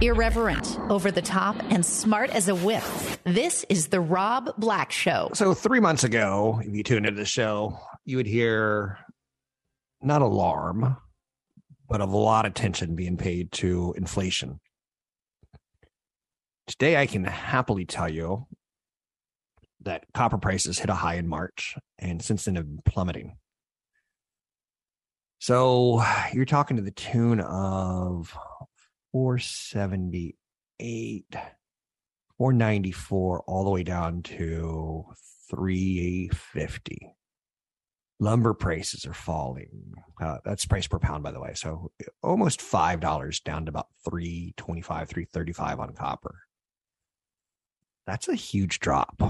Irreverent, over the top, and smart as a whip. This is The Rob Black Show. So, three months ago, if you tuned into the show, you would hear not alarm, but a lot of attention being paid to inflation. Today, I can happily tell you that copper prices hit a high in March and since then have been plummeting. So you're talking to the tune of 478, 494, all the way down to 350. Lumber prices are falling. Uh, that's price per pound, by the way. So almost five dollars down to about 325, 335 on copper. That's a huge drop.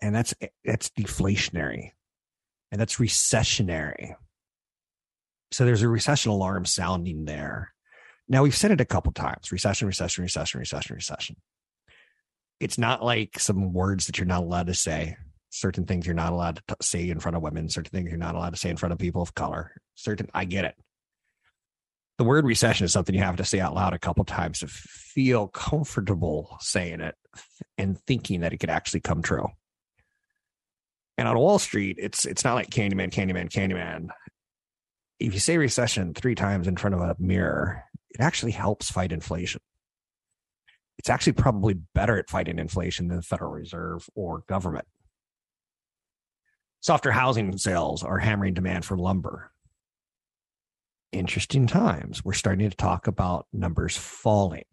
And that's that's deflationary. And that's recessionary. So there's a recession alarm sounding there. Now we've said it a couple times: recession, recession, recession, recession, recession. It's not like some words that you're not allowed to say. Certain things you're not allowed to say in front of women. Certain things you're not allowed to say in front of people of color. Certain, I get it. The word recession is something you have to say out loud a couple times to feel comfortable saying it and thinking that it could actually come true. And on Wall Street, it's it's not like Candyman, Candyman, Candyman. If you say recession three times in front of a mirror, it actually helps fight inflation. It's actually probably better at fighting inflation than the Federal Reserve or government. Softer housing sales are hammering demand for lumber. Interesting times. We're starting to talk about numbers falling.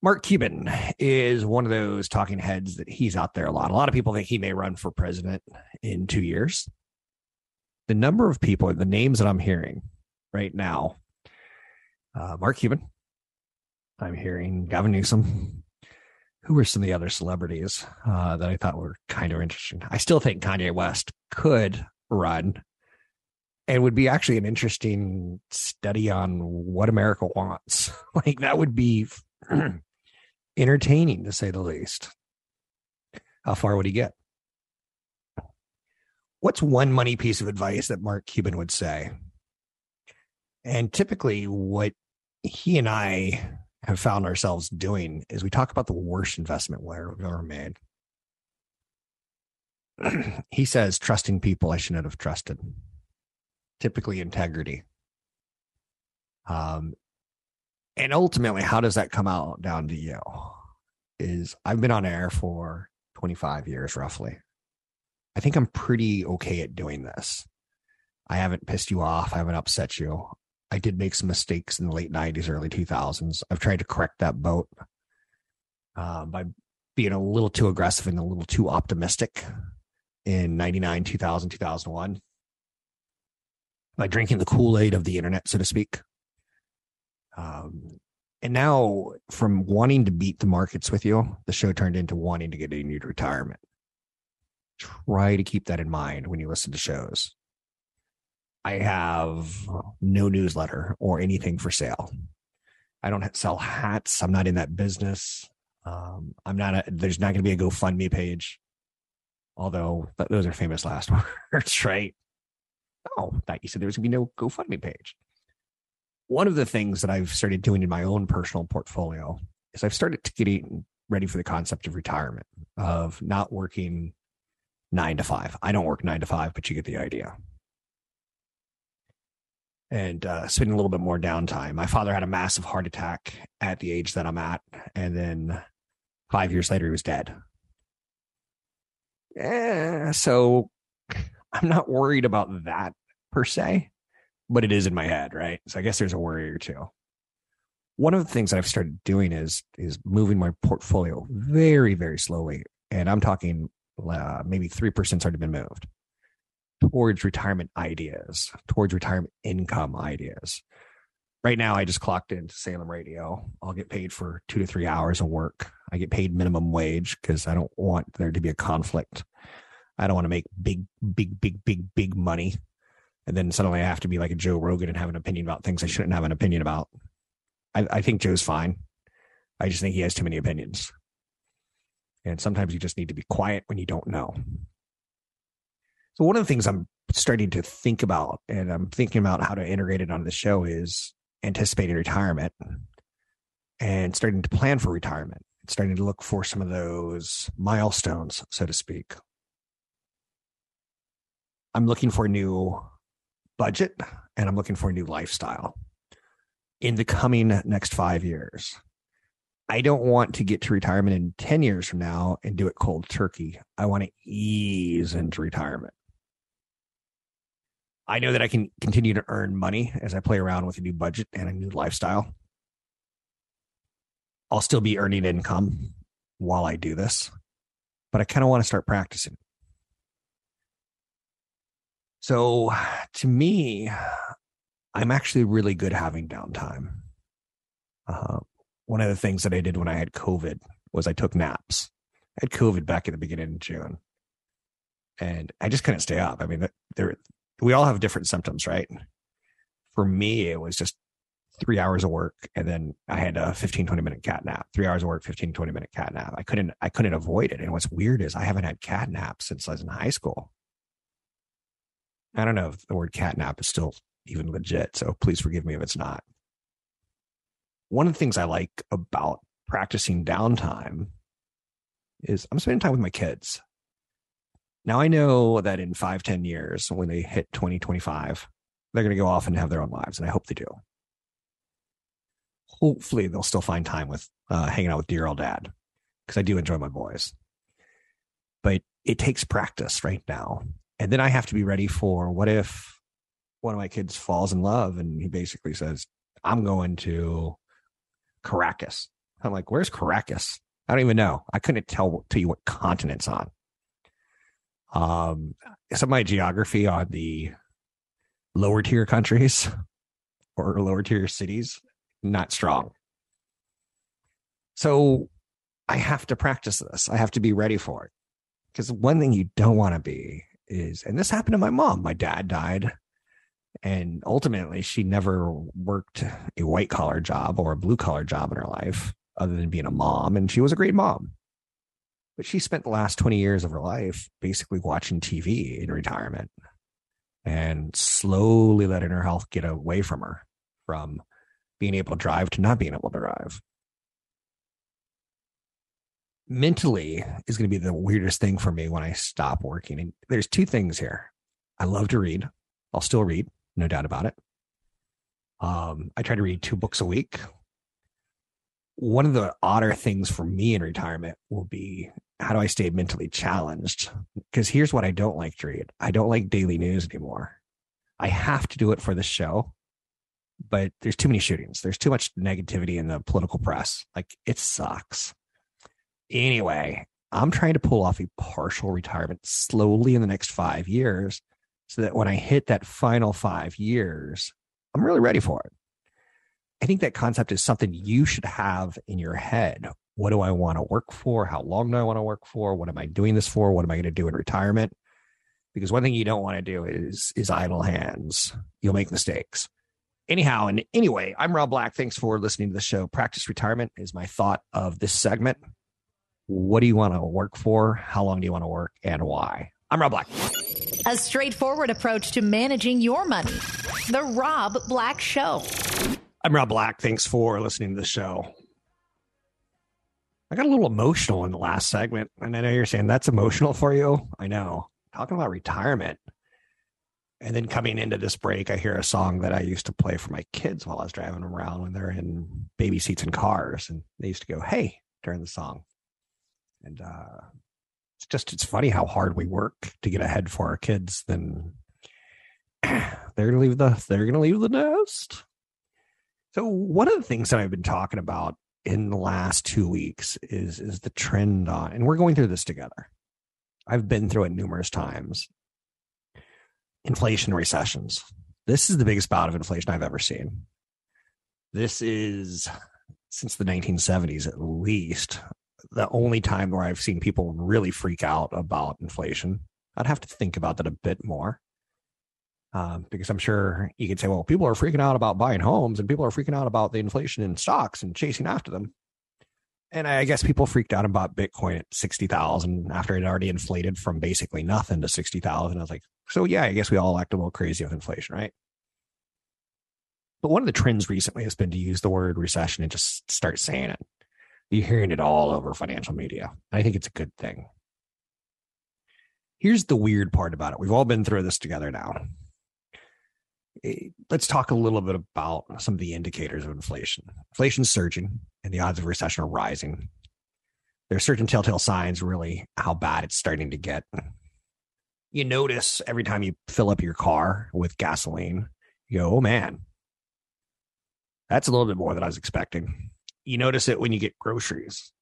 Mark Cuban is one of those talking heads that he's out there a lot. A lot of people think he may run for president in two years. The number of people, the names that I'm hearing right now uh, Mark Cuban. I'm hearing Gavin Newsom. Who were some of the other celebrities uh, that I thought were kind of interesting? I still think Kanye West could run and would be actually an interesting study on what America wants. like that would be entertaining to say the least. How far would he get? What's one money piece of advice that Mark Cuban would say? And typically, what he and I have found ourselves doing is we talk about the worst investment we've ever made. he says, trusting people I shouldn't have trusted. Typically, integrity. Um, and ultimately, how does that come out down to you? Is I've been on air for 25 years roughly. I think I'm pretty okay at doing this. I haven't pissed you off. I haven't upset you. I did make some mistakes in the late 90s, early 2000s. I've tried to correct that boat uh, by being a little too aggressive and a little too optimistic in 99, 2000, 2001. By drinking the Kool Aid of the internet, so to speak. Um, and now, from wanting to beat the markets with you, the show turned into wanting to get into retirement. Try to keep that in mind when you listen to shows. I have no newsletter or anything for sale. I don't sell hats. I'm not in that business. Um, I'm not. A, there's not going to be a GoFundMe page. Although those are famous last words, right? Oh, thought you said there was going to be no GoFundMe page. One of the things that I've started doing in my own personal portfolio is I've started to get ready for the concept of retirement, of not working nine to five. I don't work nine to five, but you get the idea and uh, spending a little bit more downtime. My father had a massive heart attack at the age that I'm at, and then five years later, he was dead. Yeah, so I'm not worried about that per se, but it is in my head, right? So I guess there's a worry or two. One of the things that I've started doing is is moving my portfolio very, very slowly, and I'm talking uh, maybe three percent's already been moved towards retirement ideas, towards retirement income ideas. right now I just clocked into Salem Radio. I'll get paid for two to three hours of work. I get paid minimum wage because I don't want there to be a conflict. I don't want to make big, big, big, big, big money. And then suddenly I have to be like a Joe Rogan and have an opinion about things I shouldn't have an opinion about. I, I think Joe's fine. I just think he has too many opinions. And sometimes you just need to be quiet when you don't know. So one of the things I'm starting to think about, and I'm thinking about how to integrate it on the show, is anticipating retirement and starting to plan for retirement, starting to look for some of those milestones, so to speak. I'm looking for a new budget and I'm looking for a new lifestyle in the coming next five years. I don't want to get to retirement in 10 years from now and do it cold turkey. I want to ease into retirement. I know that I can continue to earn money as I play around with a new budget and a new lifestyle. I'll still be earning income while I do this, but I kind of want to start practicing. So to me, I'm actually really good having downtime. Uh, one of the things that I did when I had COVID was I took naps. I had COVID back in the beginning of June, and I just couldn't stay up. I mean, there we all have different symptoms, right? For me, it was just three hours of work and then I had a 15, 20 minute cat nap, three hours of work, 15, 20 minute cat nap. I couldn't, I couldn't avoid it. And what's weird is I haven't had cat naps since I was in high school. I don't know if the word cat nap is still even legit. So please forgive me if it's not. One of the things I like about practicing downtime is I'm spending time with my kids. Now I know that in five, 10 years, when they hit 2025, they're going to go off and have their own lives. And I hope they do. Hopefully they'll still find time with uh, hanging out with dear old dad because I do enjoy my boys. But it takes practice right now. And then I have to be ready for what if one of my kids falls in love and he basically says, I'm going to Caracas. I'm like, where's Caracas? I don't even know. I couldn't tell to you what continent's on. Um, some of my geography on the lower tier countries or lower tier cities, not strong. So I have to practice this. I have to be ready for it. Because one thing you don't want to be is, and this happened to my mom. My dad died. And ultimately, she never worked a white collar job or a blue collar job in her life other than being a mom. And she was a great mom. But she spent the last 20 years of her life basically watching TV in retirement and slowly letting her health get away from her from being able to drive to not being able to drive. Mentally is going to be the weirdest thing for me when I stop working. And there's two things here. I love to read. I'll still read, no doubt about it. Um, I try to read two books a week one of the odder things for me in retirement will be how do I stay mentally challenged? Because here's what I don't like to read. I don't like daily news anymore. I have to do it for the show, but there's too many shootings. There's too much negativity in the political press. Like it sucks. Anyway, I'm trying to pull off a partial retirement slowly in the next five years so that when I hit that final five years, I'm really ready for it. I think that concept is something you should have in your head. What do I want to work for? How long do I want to work for? What am I doing this for? What am I going to do in retirement? Because one thing you don't want to do is is idle hands. You'll make mistakes. Anyhow, and anyway, I'm Rob Black. Thanks for listening to the show. Practice retirement is my thought of this segment. What do you want to work for? How long do you want to work and why? I'm Rob Black. A straightforward approach to managing your money. The Rob Black Show. I'm Rob Black. Thanks for listening to the show. I got a little emotional in the last segment, and I know you're saying that's emotional for you. I know. Talking about retirement. And then coming into this break, I hear a song that I used to play for my kids while I was driving them around when they're in baby seats in cars. And they used to go, hey, during the song. And uh, it's just, it's funny how hard we work to get ahead for our kids. Then they're going to leave the, they're going to leave the nest. So one of the things that I've been talking about in the last two weeks is is the trend on, and we're going through this together. I've been through it numerous times. Inflation recessions. This is the biggest bout of inflation I've ever seen. This is since the 1970s, at least, the only time where I've seen people really freak out about inflation. I'd have to think about that a bit more. Um, because I'm sure you could say, well, people are freaking out about buying homes and people are freaking out about the inflation in stocks and chasing after them. And I guess people freaked out about Bitcoin at 60,000 after it already inflated from basically nothing to 60,000. I was like, so yeah, I guess we all act a little crazy with inflation, right? But one of the trends recently has been to use the word recession and just start saying it. You're hearing it all over financial media. I think it's a good thing. Here's the weird part about it. We've all been through this together now. Eh, let's talk a little bit about some of the indicators of inflation. Inflation's surging and the odds of recession are rising. There are certain telltale signs, really, how bad it's starting to get. You notice every time you fill up your car with gasoline, you go, oh man, that's a little bit more than I was expecting. You notice it when you get groceries.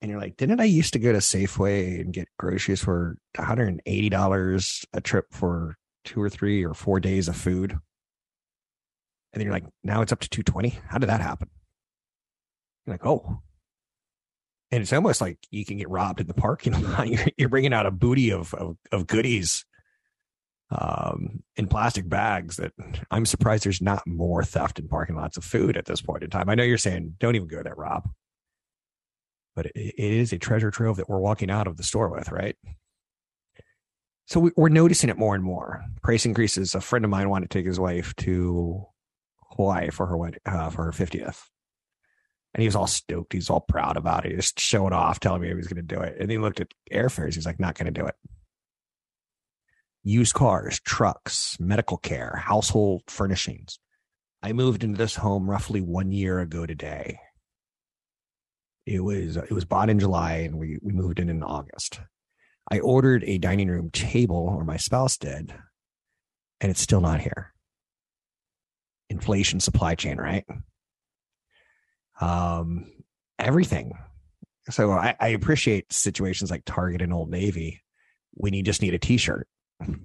And you're like, didn't I used to go to Safeway and get groceries for $180 a trip for two or three or four days of food. And then you're like, now it's up to 220. How did that happen? You're like, oh. And it's almost like you can get robbed in the parking lot. You're, you're bringing out a booty of, of, of goodies um, in plastic bags that I'm surprised there's not more theft in parking lots of food at this point in time. I know you're saying don't even go there, Rob. But it, it is a treasure trove that we're walking out of the store with, right? So we, are noticing it more and more. Price increases. A friend of mine wanted to take his wife to Hawaii for her wedding, uh, for her fiftieth, and he was all stoked. He's all proud about it. He just showing off, telling me he was going to do it. And he looked at airfares. He's like, not going to do it. Used cars, trucks, medical care, household furnishings. I moved into this home roughly one year ago today. It was it was bought in July, and we we moved in in August I ordered a dining room table, or my spouse did, and it's still not here. Inflation, supply chain, right? Um, everything. So I, I appreciate situations like Target and Old Navy when you just need a T-shirt.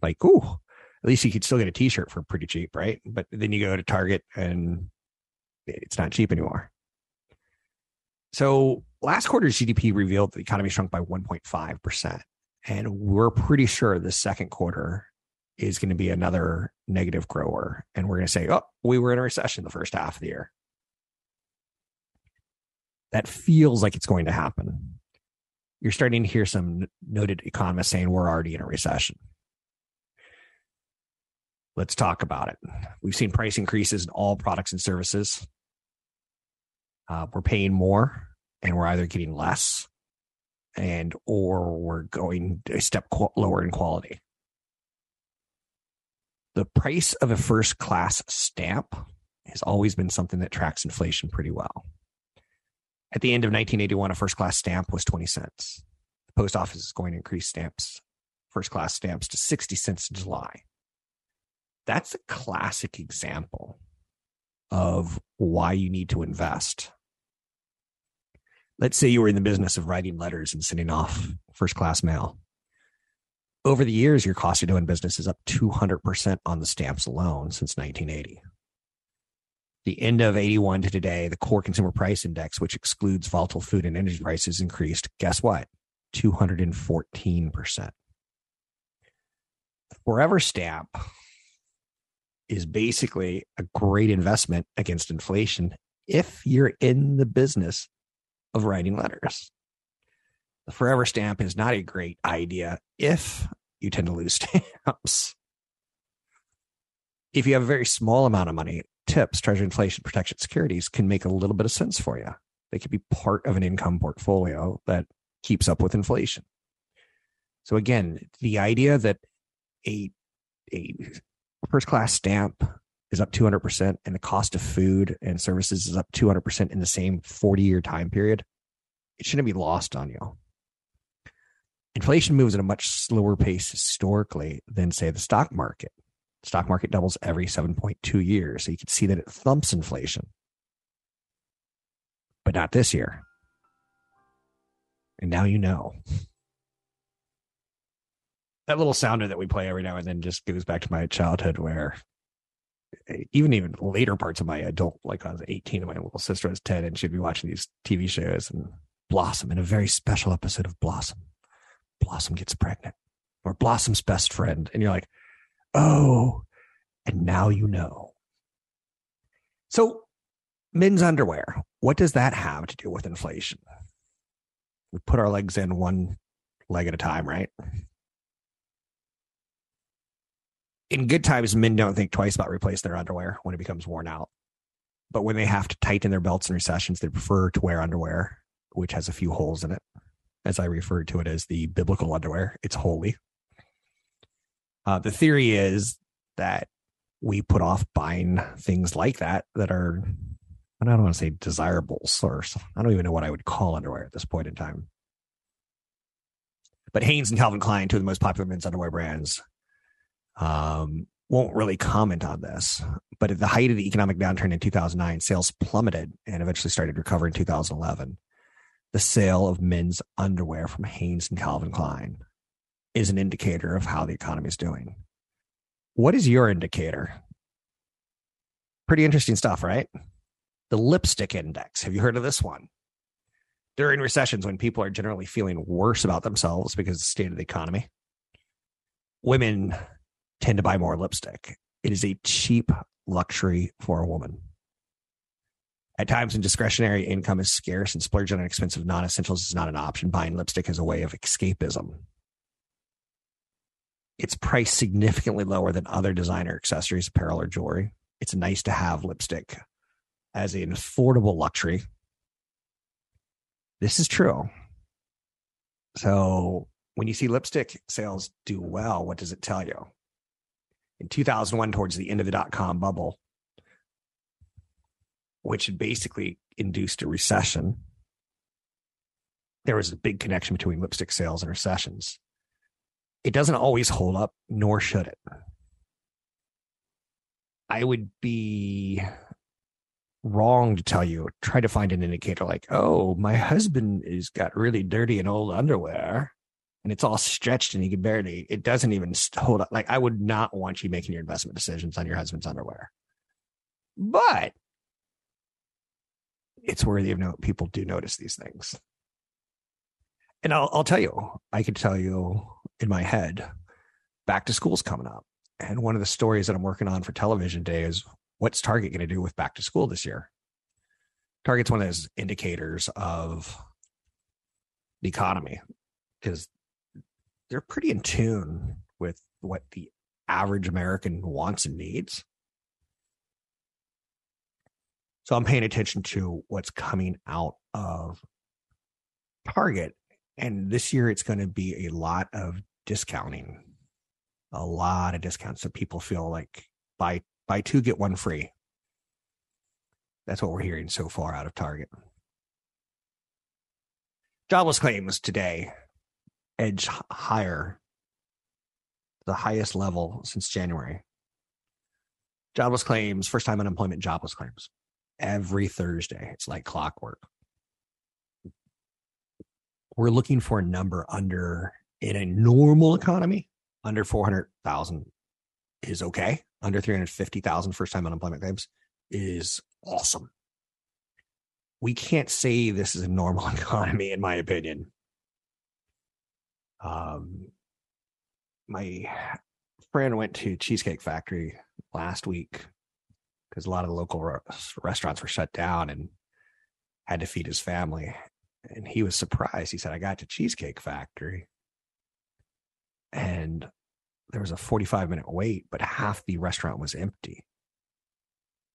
Like, ooh, at least you could still get a T-shirt for pretty cheap, right? But then you go to Target and it's not cheap anymore. So last quarter's GDP revealed the economy shrunk by 1.5 percent. And we're pretty sure the second quarter is going to be another negative grower. And we're going to say, oh, we were in a recession the first half of the year. That feels like it's going to happen. You're starting to hear some noted economists saying we're already in a recession. Let's talk about it. We've seen price increases in all products and services. Uh, we're paying more and we're either getting less and or we're going a step lower in quality. The price of a first class stamp has always been something that tracks inflation pretty well. At the end of 1981, a first class stamp was 20 cents. The post office is going to increase stamps, first class stamps, to 60 cents in July. That's a classic example of why you need to invest let's say you were in the business of writing letters and sending off first class mail. Over the years, your cost of doing business is up 200% on the stamps alone since 1980. The end of 81 to today, the core consumer price index, which excludes volatile food and energy prices, increased. Guess what? 214%. The Forever Stamp is basically a great investment against inflation if you're in the business of writing letters. The forever stamp is not a great idea if you tend to lose stamps. If you have a very small amount of money, tips, treasury inflation protection securities can make a little bit of sense for you. They could be part of an income portfolio that keeps up with inflation. So again, the idea that a a first class stamp is up 200% and the cost of food and services is up 200% in the same 40 year time period, it shouldn't be lost on you. Inflation moves at a much slower pace historically than, say, the stock market. The stock market doubles every 7.2 years. So you can see that it thumps inflation, but not this year. And now you know. That little sounder that we play every now and then just goes back to my childhood where even even later parts of my adult, like I was 18 and my little sister was 10 and she'd be watching these TV shows and Blossom in a very special episode of Blossom. Blossom gets pregnant or Blossom's best friend. And you're like, oh, and now you know. So men's underwear, what does that have to do with inflation? We put our legs in one leg at a time, right? In good times, men don't think twice about replacing their underwear when it becomes worn out. But when they have to tighten their belts in recessions, they prefer to wear underwear, which has a few holes in it. As I refer to it as the biblical underwear, it's holy. Uh, the theory is that we put off buying things like that that are, I don't want to say desirables, or I don't even know what I would call underwear at this point in time. But Hanes and Calvin Klein, two of the most popular men's underwear brands, um, won't really comment on this, but at the height of the economic downturn in 2009, sales plummeted and eventually started to recover in 2011. The sale of men's underwear from Hanes and Calvin Klein is an indicator of how the economy is doing. What is your indicator? Pretty interesting stuff, right? The lipstick index. Have you heard of this one? During recessions, when people are generally feeling worse about themselves because of the state of the economy, women tend to buy more lipstick. It is a cheap luxury for a woman. At times when discretionary income is scarce and splurging on expensive non essentials is not an option, buying lipstick is a way of escapism. It's priced significantly lower than other designer accessories, apparel, or jewelry. It's nice to have lipstick as an affordable luxury. This is true. So when you see lipstick sales do well, what does it tell you? In 2001 towards the end of the dot com bubble, which basically induced a recession. There was a big connection between lipstick sales and recessions. It doesn't always hold up, nor should it. I would be wrong to tell you, try to find an indicator like, oh, my husband has got really dirty and old underwear and it's all stretched and you can barely, it doesn't even hold up. Like I would not want you making your investment decisions on your husband's underwear, but it's worthy of note. People do notice these things. And I'll, I'll tell you, I could tell you in my head, back to school's coming up. And one of the stories that I'm working on for television day is what's Target going to do with back to school this year? Target's one of those indicators of the economy because they're pretty in tune with what the average American wants and needs. So I'm paying attention to what's coming out of Target. And this year it's going to be a lot of discounting, a lot of discounts. So people feel like buy buy two, get one free. That's what we're hearing so far out of Target. Jobless claims today edge higher, the highest level since January. Jobless claims, first time unemployment jobless claims every Thursday. It's like clockwork. We're looking for a number under in a normal economy, under 400,000 is okay. Under 350,000 first time unemployment claims is awesome. We can't say this is a normal economy, in my opinion. Um, my friend went to Cheesecake Factory last week because a lot of the local re- restaurants were shut down and had to feed his family. And he was surprised. He said, I got to Cheesecake Factory and there was a 45 minute wait, but half the restaurant was empty.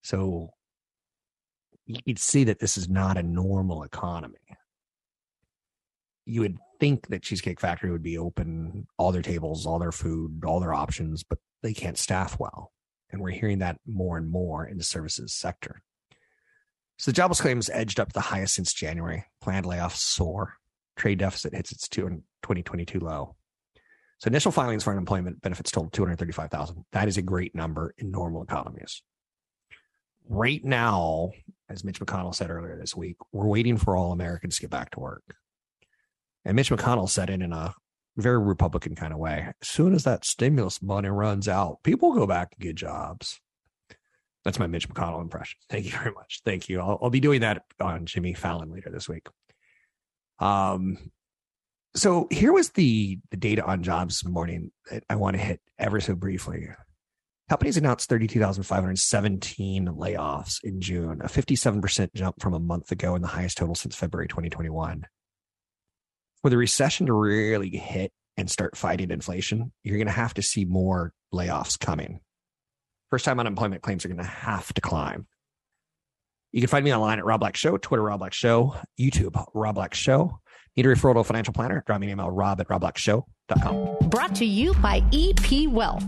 So you could see that this is not a normal economy. You would think that Cheesecake Factory would be open, all their tables, all their food, all their options, but they can't staff well. And we're hearing that more and more in the services sector. So the jobless claims edged up the highest since January. Planned layoffs soar. Trade deficit hits its 2022 low. So initial filings for unemployment benefits total 235,000. That is a great number in normal economies. Right now, as Mitch McConnell said earlier this week, we're waiting for all Americans to get back to work. And Mitch McConnell said it in a very Republican kind of way. As soon as that stimulus money runs out, people go back to get jobs. That's my Mitch McConnell impression. Thank you very much. Thank you. I'll, I'll be doing that on Jimmy Fallon later this week. Um, so here was the the data on jobs morning that I want to hit ever so briefly. Companies announced 32,517 layoffs in June, a 57% jump from a month ago and the highest total since February 2021. For the recession to really hit and start fighting inflation, you're going to have to see more layoffs coming. First time unemployment claims are going to have to climb. You can find me online at Rob Black Show, Twitter Rob Black Show, YouTube Rob Black Show. Need a referral to a financial planner? Drop me an email, rob at robblackshow.com. Brought to you by EP Wealth.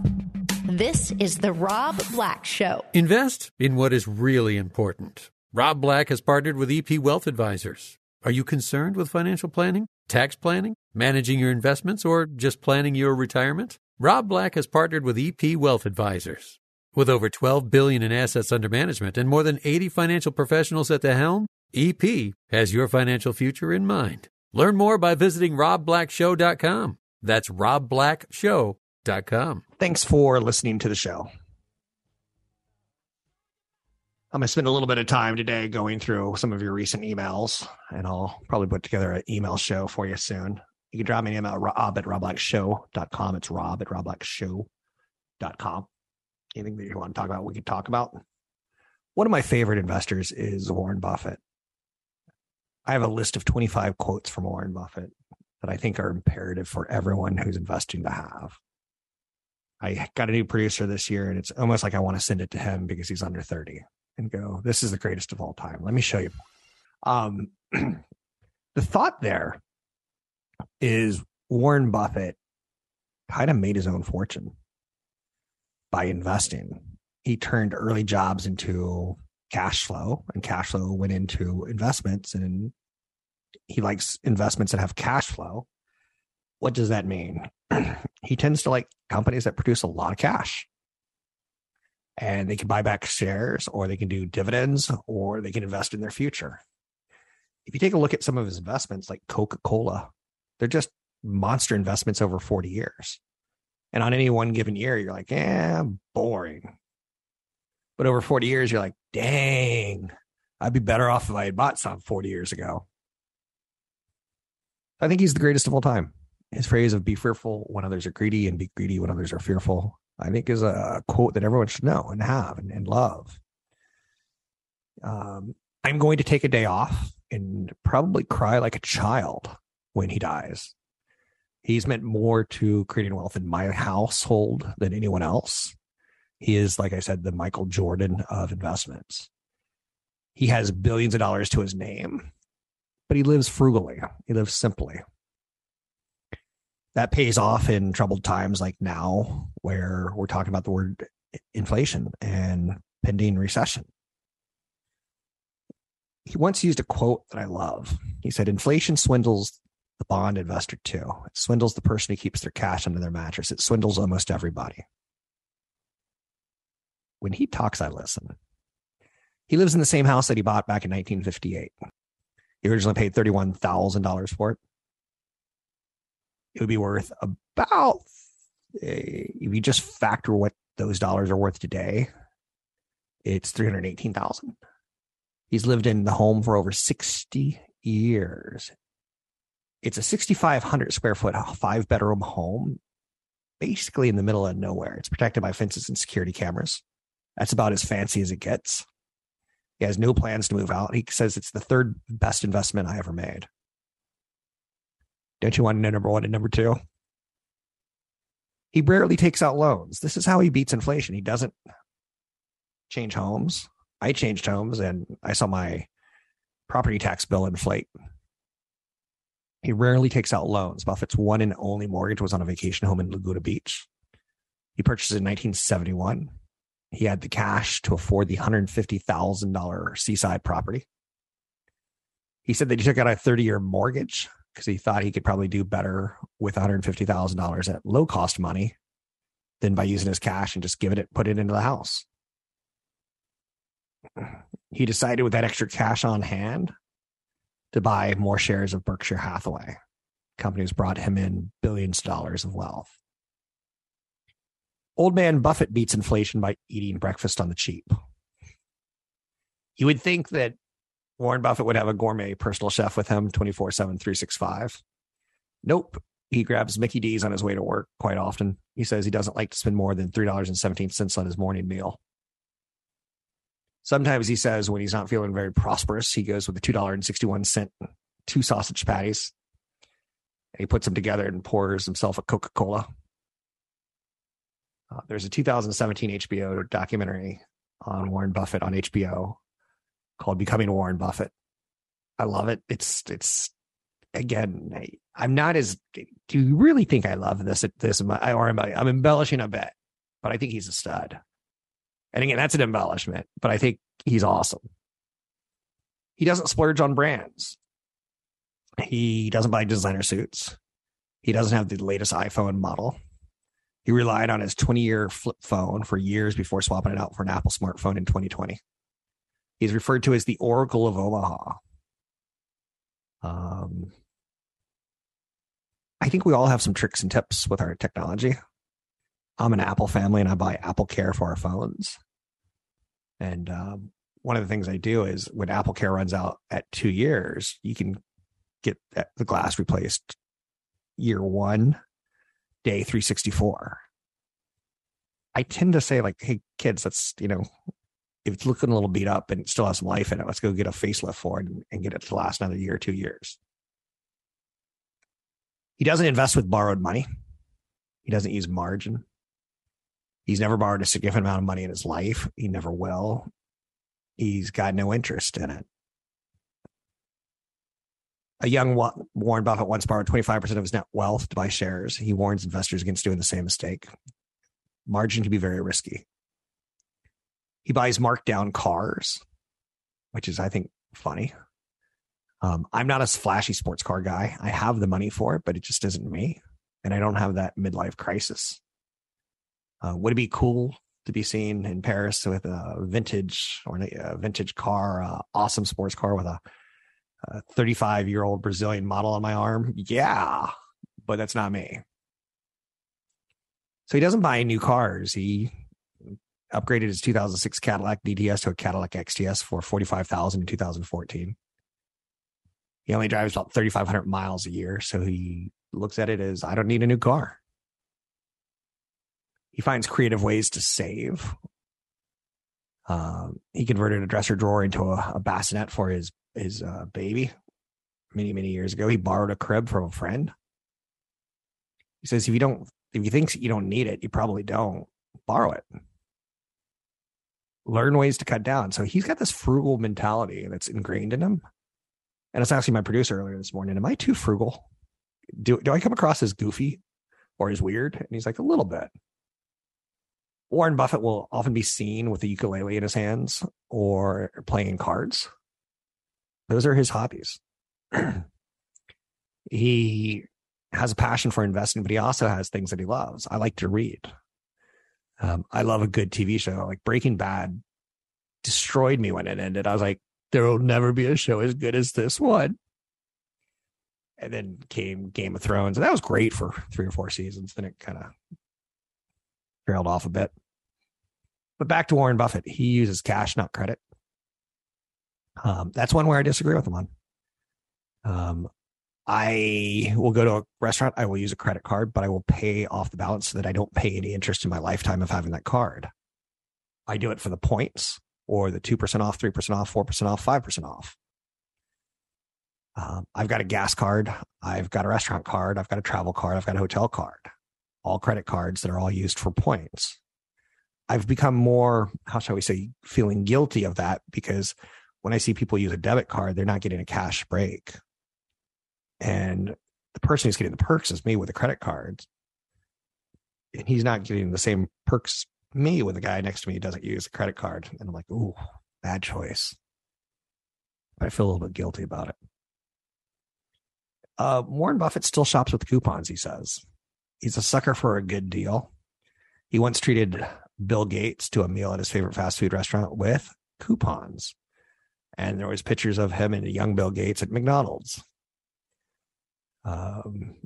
This is the Rob Black Show. Invest in what is really important. Rob Black has partnered with EP Wealth Advisors. Are you concerned with financial planning, tax planning, managing your investments, or just planning your retirement? Rob Black has partnered with EP Wealth Advisors. With over 12 billion in assets under management and more than 80 financial professionals at the helm, EP has your financial future in mind. Learn more by visiting robblackshow.com. That's robblackshow.com. Thanks for listening to the show. I'm going to spend a little bit of time today going through some of your recent emails, and I'll probably put together an email show for you soon. You can drop me an email at rob at robblackshow.com. It's rob at robblackshow.com. Anything that you want to talk about, we can talk about. One of my favorite investors is Warren Buffett. I have a list of 25 quotes from Warren Buffett that I think are imperative for everyone who's investing to have. I got a new producer this year, and it's almost like I want to send it to him because he's under 30 and go, This is the greatest of all time. Let me show you. Um, the thought there is Warren Buffett kind of made his own fortune by investing. He turned early jobs into cash flow, and cash flow went into investments. And he likes investments that have cash flow. What does that mean? he tends to like companies that produce a lot of cash and they can buy back shares or they can do dividends or they can invest in their future. If you take a look at some of his investments like Coca-Cola, they're just monster investments over 40 years. And on any one given year, you're like, yeah, boring. But over 40 years, you're like, dang, I'd be better off if I had bought some 40 years ago. I think he's the greatest of all time. His phrase of be fearful when others are greedy and be greedy when others are fearful, I think is a quote that everyone should know and have and, and love. Um, I'm going to take a day off and probably cry like a child when he dies. He's meant more to creating wealth in my household than anyone else. He is, like I said, the Michael Jordan of investments. He has billions of dollars to his name, but he lives frugally. He lives simply that pays off in troubled times like now, where we're talking about the word inflation and pending recession. He once used a quote that I love. He said, Inflation swindles the bond investor too. It swindles the person who keeps their cash under their mattress. It swindles almost everybody. When he talks, I listen. He lives in the same house that he bought back in 1958. He originally paid $31,000 for it it would be worth about eh, if you just factor what those dollars are worth today, it's 318,000. He's lived in the home for over 60 years. It's a 6,500 square foot, uh, five bedroom home, basically in the middle of nowhere. It's protected by fences and security cameras. That's about as fancy as it gets. He has no plans to move out. He says it's the third best investment I ever made. Don't you want to know number one and number two? He rarely takes out loans. This is how he beats inflation. He doesn't change homes. I changed homes and I saw my property tax bill inflate. He rarely takes out loans. Buffett's one and only mortgage was on a vacation home in Laguna Beach. He purchased it in 1971. He had the cash to afford the $150,000 seaside property. He said that he took out a 30 year mortgage because he thought he could probably do better with $150,000 at low cost money than by using his cash and just giving it, put it into the house. He decided with that extra cash on hand to buy more shares of Berkshire Hathaway. Companies brought him in billions of dollars of wealth. Old man Buffett beats inflation by eating breakfast on the cheap. You would think that Warren Buffett would have a gourmet personal chef with him 24 7, 365. Nope. He grabs Mickey D's on his way to work quite often. He says he doesn't like to spend more than $3.17 on his morning meal. Sometimes he says when he's not feeling very prosperous, he goes with the $2.61 two sausage patties. And he puts them together and pours himself a Coca Cola. Uh, there's a 2017 HBO documentary on Warren Buffett on HBO called Becoming Warren Buffett. I love it. It's it's again. I, am not as. Do you really think I love this? This I am I? I'm embellishing a bit, but I think he's a stud. And again, that's an embellishment, but I think he's awesome. He doesn't splurge on brands. He doesn't buy designer suits. He doesn't have the latest iPhone model. He relied on his 20 year flip phone for years before swapping it out for an Apple smartphone in 2020. He's referred to as the Oracle of Omaha. Um, I think we all have some tricks and tips with our technology. I'm an Apple family and I buy Apple Care for our phones. And um, one of the things I do is when Apple Care runs out at two years, you can get the glass replaced year one, day 364. I tend to say, like, hey, kids, let's, you know, if it's looking a little beat up and still has some life in it, let's go get a facelift for it and, and get it to last another year or two years. He doesn't invest with borrowed money. He doesn't use margin. He's never borrowed a significant amount of money in his life. He never will. He's got no interest in it. A young Warren Buffett once borrowed 25% of his net wealth to buy shares. He warns investors against doing the same mistake. Margin can be very risky. He buys markdown cars, which is, I think, funny. Um, I'm not a flashy sports car guy. I have the money for it, but it just isn't me. And I don't have that midlife crisis. Uh, would it be cool to be seen in Paris with a vintage or a vintage car, awesome sports car with a 35 year old Brazilian model on my arm? Yeah, but that's not me. So he doesn't buy new cars. He upgraded his 2006 Cadillac DTS to a Cadillac XTS for 45,000 in 2014. He only drives about 3,500 miles a year, so he looks at it as I don't need a new car. He finds creative ways to save. Um, he converted a dresser drawer into a, a bassinet for his his uh, baby many many years ago. He borrowed a crib from a friend. He says if you don't if you think you don't need it, you probably don't borrow it. Learn ways to cut down. So he's got this frugal mentality that's ingrained in him. And I was asking my producer earlier this morning, am I too frugal? Do do I come across as goofy or as weird? And he's like, a little bit. Warren Buffett will often be seen with a ukulele in his hands or playing cards. Those are his hobbies. he has a passion for investing, but he also has things that he loves. I like to read. Um, I love a good TV show. Like Breaking Bad destroyed me when it ended. I was like, there will never be a show as good as this one. And then came Game of Thrones, and that was great for three or four seasons. Then it kind of trailed off a bit. But back to Warren Buffett, he uses cash, not credit. Um, that's one where I disagree with him on. Um, I will go to a restaurant, I will use a credit card, but I will pay off the balance so that I don't pay any interest in my lifetime of having that card. I do it for the points or the 2% off, 3% off, 4% off, 5% off. Um, I've got a gas card. I've got a restaurant card. I've got a travel card. I've got a hotel card. All credit cards that are all used for points. I've become more, how shall we say, feeling guilty of that because when I see people use a debit card, they're not getting a cash break. And the person who's getting the perks is me with a credit card. And he's not getting the same perks me with the guy next to me who doesn't use a credit card. And I'm like, ooh, bad choice. But I feel a little bit guilty about it. Uh, Warren Buffett still shops with coupons, he says. He's a sucker for a good deal. He once treated Bill Gates to a meal at his favorite fast food restaurant with coupons and there was pictures of him and young Bill Gates at McDonald's. Um,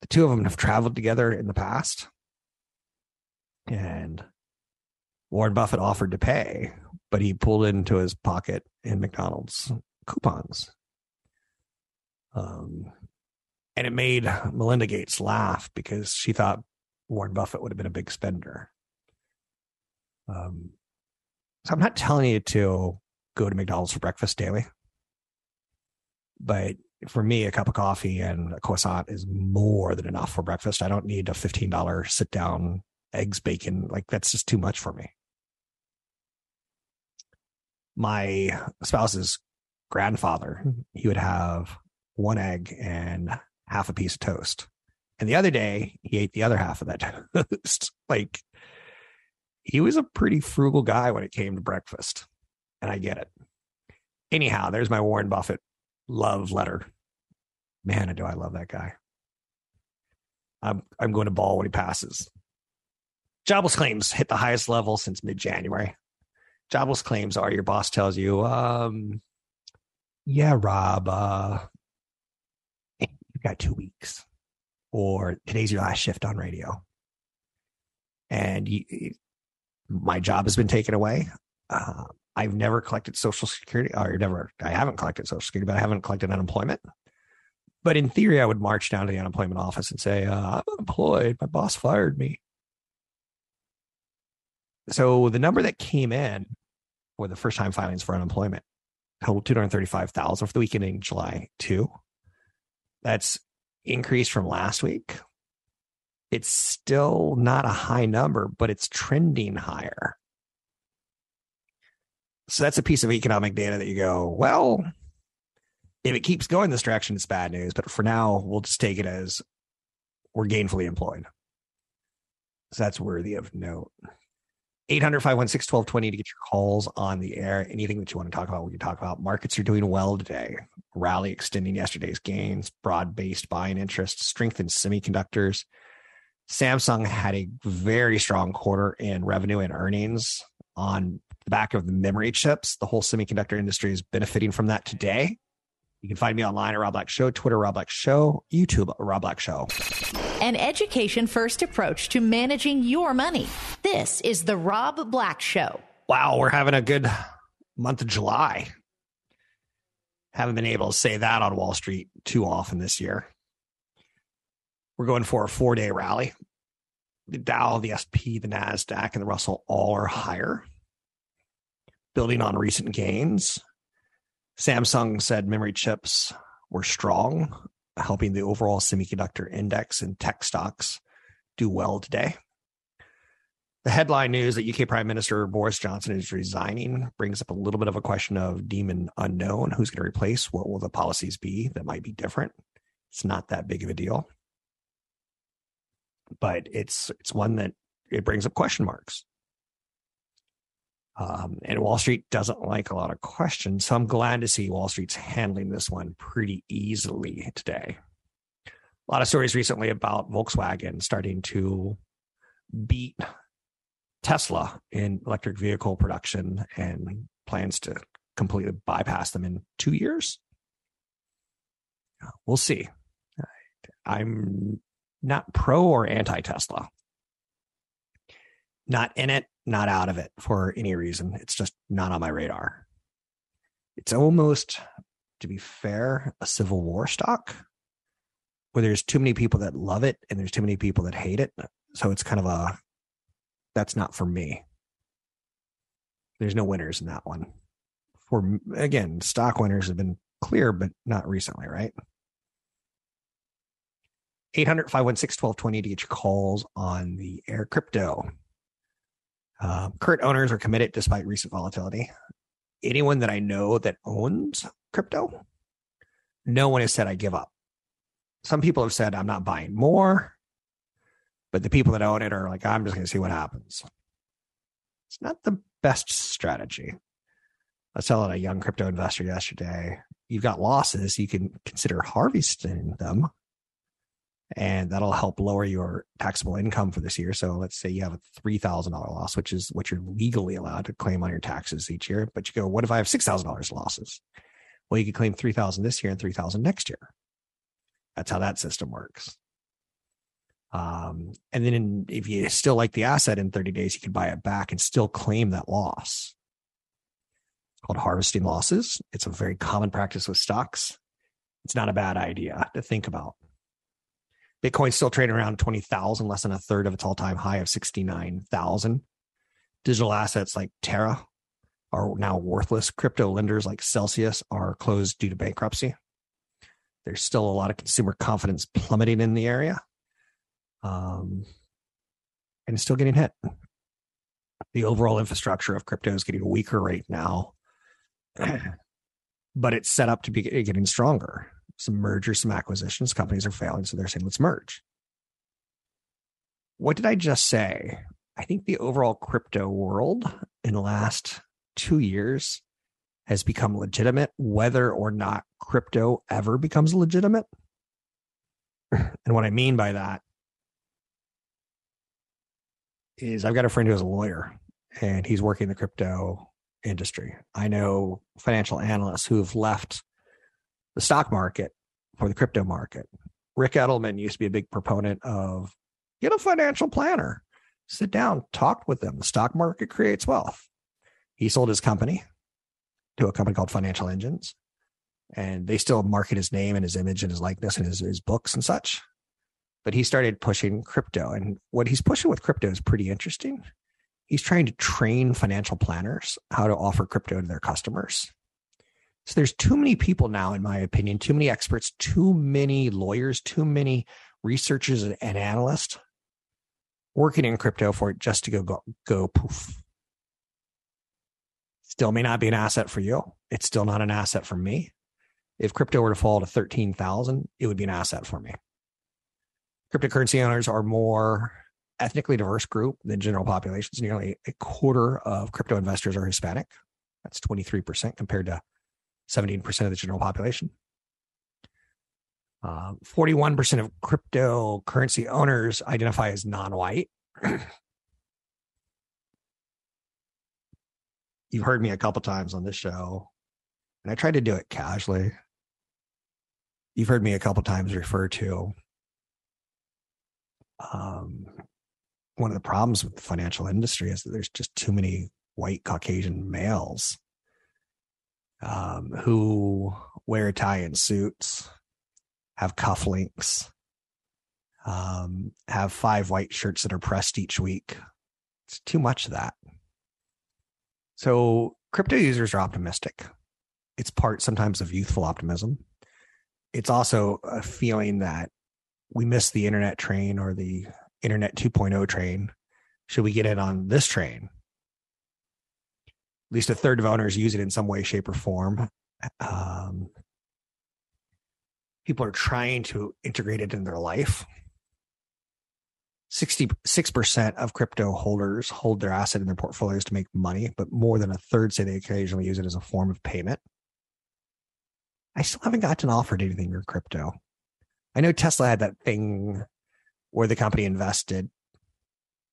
the two of them have traveled together in the past, and Warren Buffett offered to pay, but he pulled into his pocket in McDonald's coupons. Um, and it made Melinda Gates laugh because she thought Warren Buffett would have been a big spender. Um, so I'm not telling you to go to McDonald's for breakfast daily, but for me, a cup of coffee and a croissant is more than enough for breakfast. I don't need a $15 sit down eggs, bacon. Like that's just too much for me. My spouse's grandfather, he would have one egg and half a piece of toast. And the other day, he ate the other half of that toast. like he was a pretty frugal guy when it came to breakfast. And I get it. Anyhow, there's my Warren Buffett love letter. Man, do I love that guy. I'm I'm going to bawl when he passes. Jobless claims hit the highest level since mid-January. Jobless claims are your boss tells you, um, yeah, Rob, uh, you've got two weeks, or today's your last shift on radio, and you, my job has been taken away. Uh, I've never collected Social Security, or never, I haven't collected Social Security, but I haven't collected unemployment. But in theory, I would march down to the unemployment office and say, uh, I'm unemployed. My boss fired me. So the number that came in for the first time filings for unemployment total 235,000 for the week ending July 2. That's increased from last week. It's still not a high number, but it's trending higher. So that's a piece of economic data that you go, well, if it keeps going this direction, it's bad news. But for now, we'll just take it as we're gainfully employed. So that's worthy of note. 800 516 1220 to get your calls on the air. Anything that you want to talk about, we can talk about. Markets are doing well today. Rally extending yesterday's gains, broad based buying interest, strength in semiconductors. Samsung had a very strong quarter in revenue and earnings on the back of the memory chips. The whole semiconductor industry is benefiting from that today. You can find me online at Rob Black Show, Twitter, Rob Black Show, YouTube, Rob Black Show. An education first approach to managing your money. This is the Rob Black Show. Wow, we're having a good month of July. Haven't been able to say that on Wall Street too often this year. We're going for a four day rally. The Dow, the SP, the NASDAQ, and the Russell all are higher, building on recent gains. Samsung said memory chips were strong, helping the overall semiconductor index and tech stocks do well today. The headline news that UK Prime Minister Boris Johnson is resigning brings up a little bit of a question of demon unknown. Who's going to replace? What will the policies be that might be different? It's not that big of a deal, but it's it's one that it brings up question marks. Um, and Wall Street doesn't like a lot of questions. So I'm glad to see Wall Street's handling this one pretty easily today. A lot of stories recently about Volkswagen starting to beat Tesla in electric vehicle production and plans to completely bypass them in two years. We'll see. I'm not pro or anti Tesla. Not in it, not out of it for any reason. It's just not on my radar. It's almost, to be fair, a civil war stock where there's too many people that love it and there's too many people that hate it. So it's kind of a, that's not for me. There's no winners in that one. For, again, stock winners have been clear, but not recently, right? 800 516 1220 to get your calls on the air crypto. Uh, current owners are committed despite recent volatility. Anyone that I know that owns crypto, no one has said I give up. Some people have said I'm not buying more, but the people that own it are like, I'm just going to see what happens. It's not the best strategy. I was telling a young crypto investor yesterday, you've got losses, you can consider harvesting them and that'll help lower your taxable income for this year. So let's say you have a three thousand dollar loss, which is what you're legally allowed to claim on your taxes each year. But you go, what if I have six thousand dollars losses? Well, you could claim three thousand this year and three thousand next year. That's how that system works. Um, and then in, if you still like the asset in 30 days, you can buy it back and still claim that loss. called harvesting losses. It's a very common practice with stocks. It's not a bad idea to think about. Bitcoin's still trading around 20,000, less than a third of its all time high of 69,000. Digital assets like Terra are now worthless. Crypto lenders like Celsius are closed due to bankruptcy. There's still a lot of consumer confidence plummeting in the area. Um, and it's still getting hit. The overall infrastructure of crypto is getting weaker right now, but it's set up to be getting stronger. Some mergers, some acquisitions, companies are failing, so they're saying, let's merge. What did I just say? I think the overall crypto world in the last two years has become legitimate, whether or not crypto ever becomes legitimate. And what I mean by that is I've got a friend who is a lawyer and he's working in the crypto industry. I know financial analysts who have left the stock market for the crypto market. Ric Edelman used to be a big proponent of get a financial planner, sit down, talk with them. The stock market creates wealth. He sold his company to a company called Financial Engines, and they still market his name and his image and his likeness and his, his books and such. But he started pushing crypto, and what he's pushing with crypto is pretty interesting. He's trying to train financial planners how to offer crypto to their customers. So there's too many people now, in my opinion, too many experts, too many lawyers, too many researchers and analysts working in crypto for it just to go go, go poof. Still may not be an asset for you. It's still not an asset for me. If crypto were to fall to 13,000, it would be an asset for me. Cryptocurrency owners are more ethnically diverse group than general populations. Nearly a quarter of crypto investors are Hispanic. That's 23% compared to 17% of the general population. Uh, 41% of cryptocurrency owners identify as non white. You've heard me a couple times on this show, and I tried to do it casually. You've heard me a couple times refer to um, one of the problems with the financial industry is that there's just too many white Caucasian males um, who wear Italian suits, have cufflinks, um, have five white shirts that are pressed each week. It's too much of that. So crypto users are optimistic. It's part sometimes of youthful optimism. It's also a feeling that we missed the internet train or the internet 2.0 train. Should we get in on this train? Least a third of owners use it in some way, shape, or form. Um, people are trying to integrate it in their life. 66% of crypto holders hold their asset in their portfolios to make money, but more than a third say they occasionally use it as a form of payment. I still haven't gotten offered anything in crypto. I know Tesla had that thing where the company invested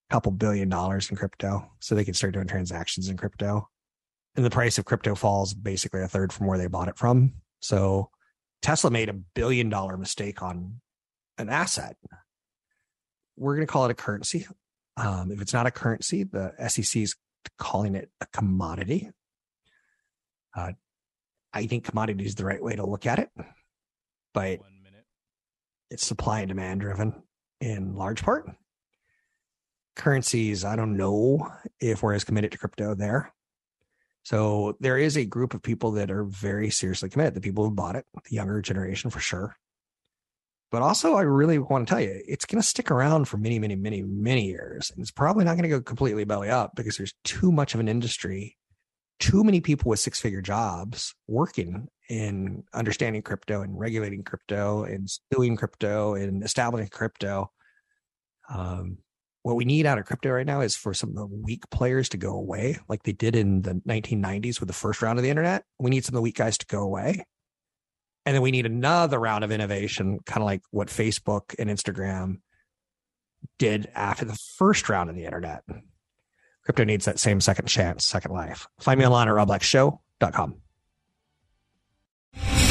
a couple billion dollars in crypto so they could start doing transactions in crypto. And the price of crypto falls basically a third from where they bought it from. So Tesla made a billion dollar mistake on an asset we're going to call it a currency. Um, if it's not a currency, the SEC is calling it a commodity. Uh, I think commodity is the right way to look at it, but it's supply and demand driven in large part. Currencies, I don't know if we're as committed to crypto there. So there is a group of people that are very seriously committed. The people who bought it, the younger generation for sure. But also, I really want to tell you, it's going to stick around for many, many, many, many years. And it's probably not going to go completely belly up because there's too much of an industry, too many people with six figure jobs working in understanding crypto and regulating crypto and doing crypto and establishing crypto. Um, what we need out of crypto right now is for some of the weak players to go away, like they did in the 1990s with the first round of the internet. We need some of the weak guys to go away and then we need another round of innovation, kind of like what Facebook and Instagram did after the first round of the internet. Crypto needs that same second chance, second life. Find me online at robblackshow.com.